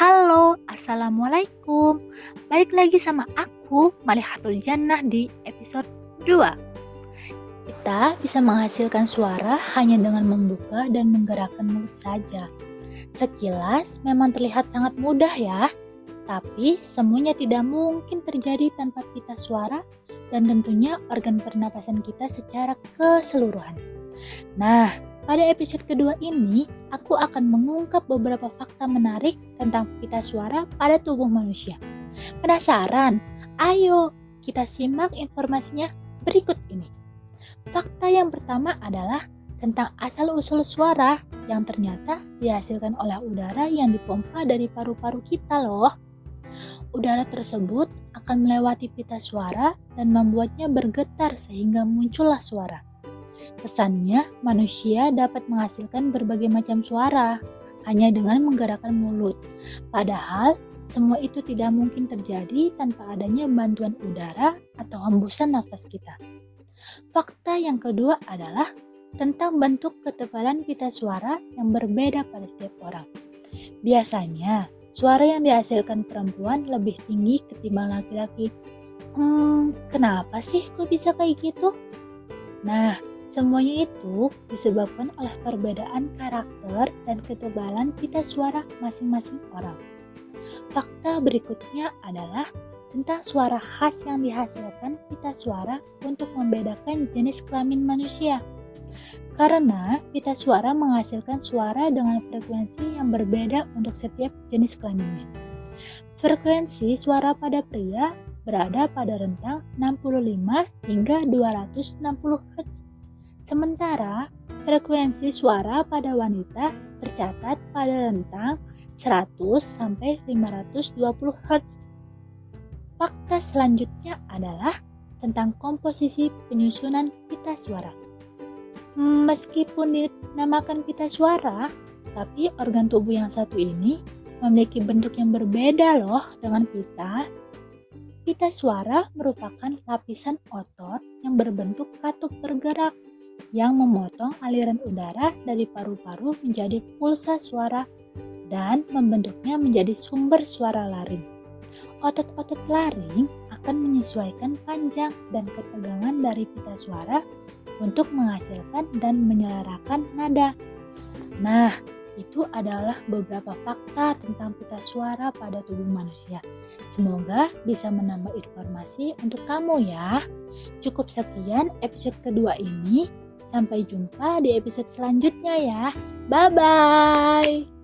Halo, Assalamualaikum. Balik lagi sama aku, Malihatul Jannah di episode 2. Kita bisa menghasilkan suara hanya dengan membuka dan menggerakkan mulut saja. Sekilas memang terlihat sangat mudah ya, tapi semuanya tidak mungkin terjadi tanpa pita suara dan tentunya organ pernapasan kita secara keseluruhan. Nah, pada episode kedua ini, aku akan mengungkap beberapa fakta menarik tentang pita suara pada tubuh manusia. Penasaran? Ayo, kita simak informasinya berikut ini. Fakta yang pertama adalah tentang asal-usul suara yang ternyata dihasilkan oleh udara yang dipompa dari paru-paru kita loh. Udara tersebut akan melewati pita suara dan membuatnya bergetar sehingga muncullah suara. Kesannya, manusia dapat menghasilkan berbagai macam suara hanya dengan menggerakkan mulut. Padahal, semua itu tidak mungkin terjadi tanpa adanya bantuan udara atau hembusan nafas kita. Fakta yang kedua adalah tentang bentuk ketebalan pita suara yang berbeda pada setiap orang. Biasanya, suara yang dihasilkan perempuan lebih tinggi ketimbang laki-laki. Hmm, kenapa sih kok bisa kayak gitu? Nah, Semuanya itu disebabkan oleh perbedaan karakter dan ketebalan pita suara masing-masing orang. Fakta berikutnya adalah tentang suara khas yang dihasilkan pita suara untuk membedakan jenis kelamin manusia. Karena pita suara menghasilkan suara dengan frekuensi yang berbeda untuk setiap jenis kelaminnya. Frekuensi suara pada pria berada pada rentang 65 hingga 260 Hz Sementara frekuensi suara pada wanita tercatat pada rentang 100 sampai 520 Hz. Fakta selanjutnya adalah tentang komposisi penyusunan pita suara. Meskipun dinamakan pita suara, tapi organ tubuh yang satu ini memiliki bentuk yang berbeda loh dengan pita. Pita suara merupakan lapisan otot yang berbentuk katup bergerak yang memotong aliran udara dari paru-paru menjadi pulsa suara dan membentuknya menjadi sumber suara laring. Otot-otot laring akan menyesuaikan panjang dan ketegangan dari pita suara untuk menghasilkan dan menyelarakan nada. Nah, itu adalah beberapa fakta tentang pita suara pada tubuh manusia. Semoga bisa menambah informasi untuk kamu ya. Cukup sekian episode kedua ini. Sampai jumpa di episode selanjutnya ya. Bye bye.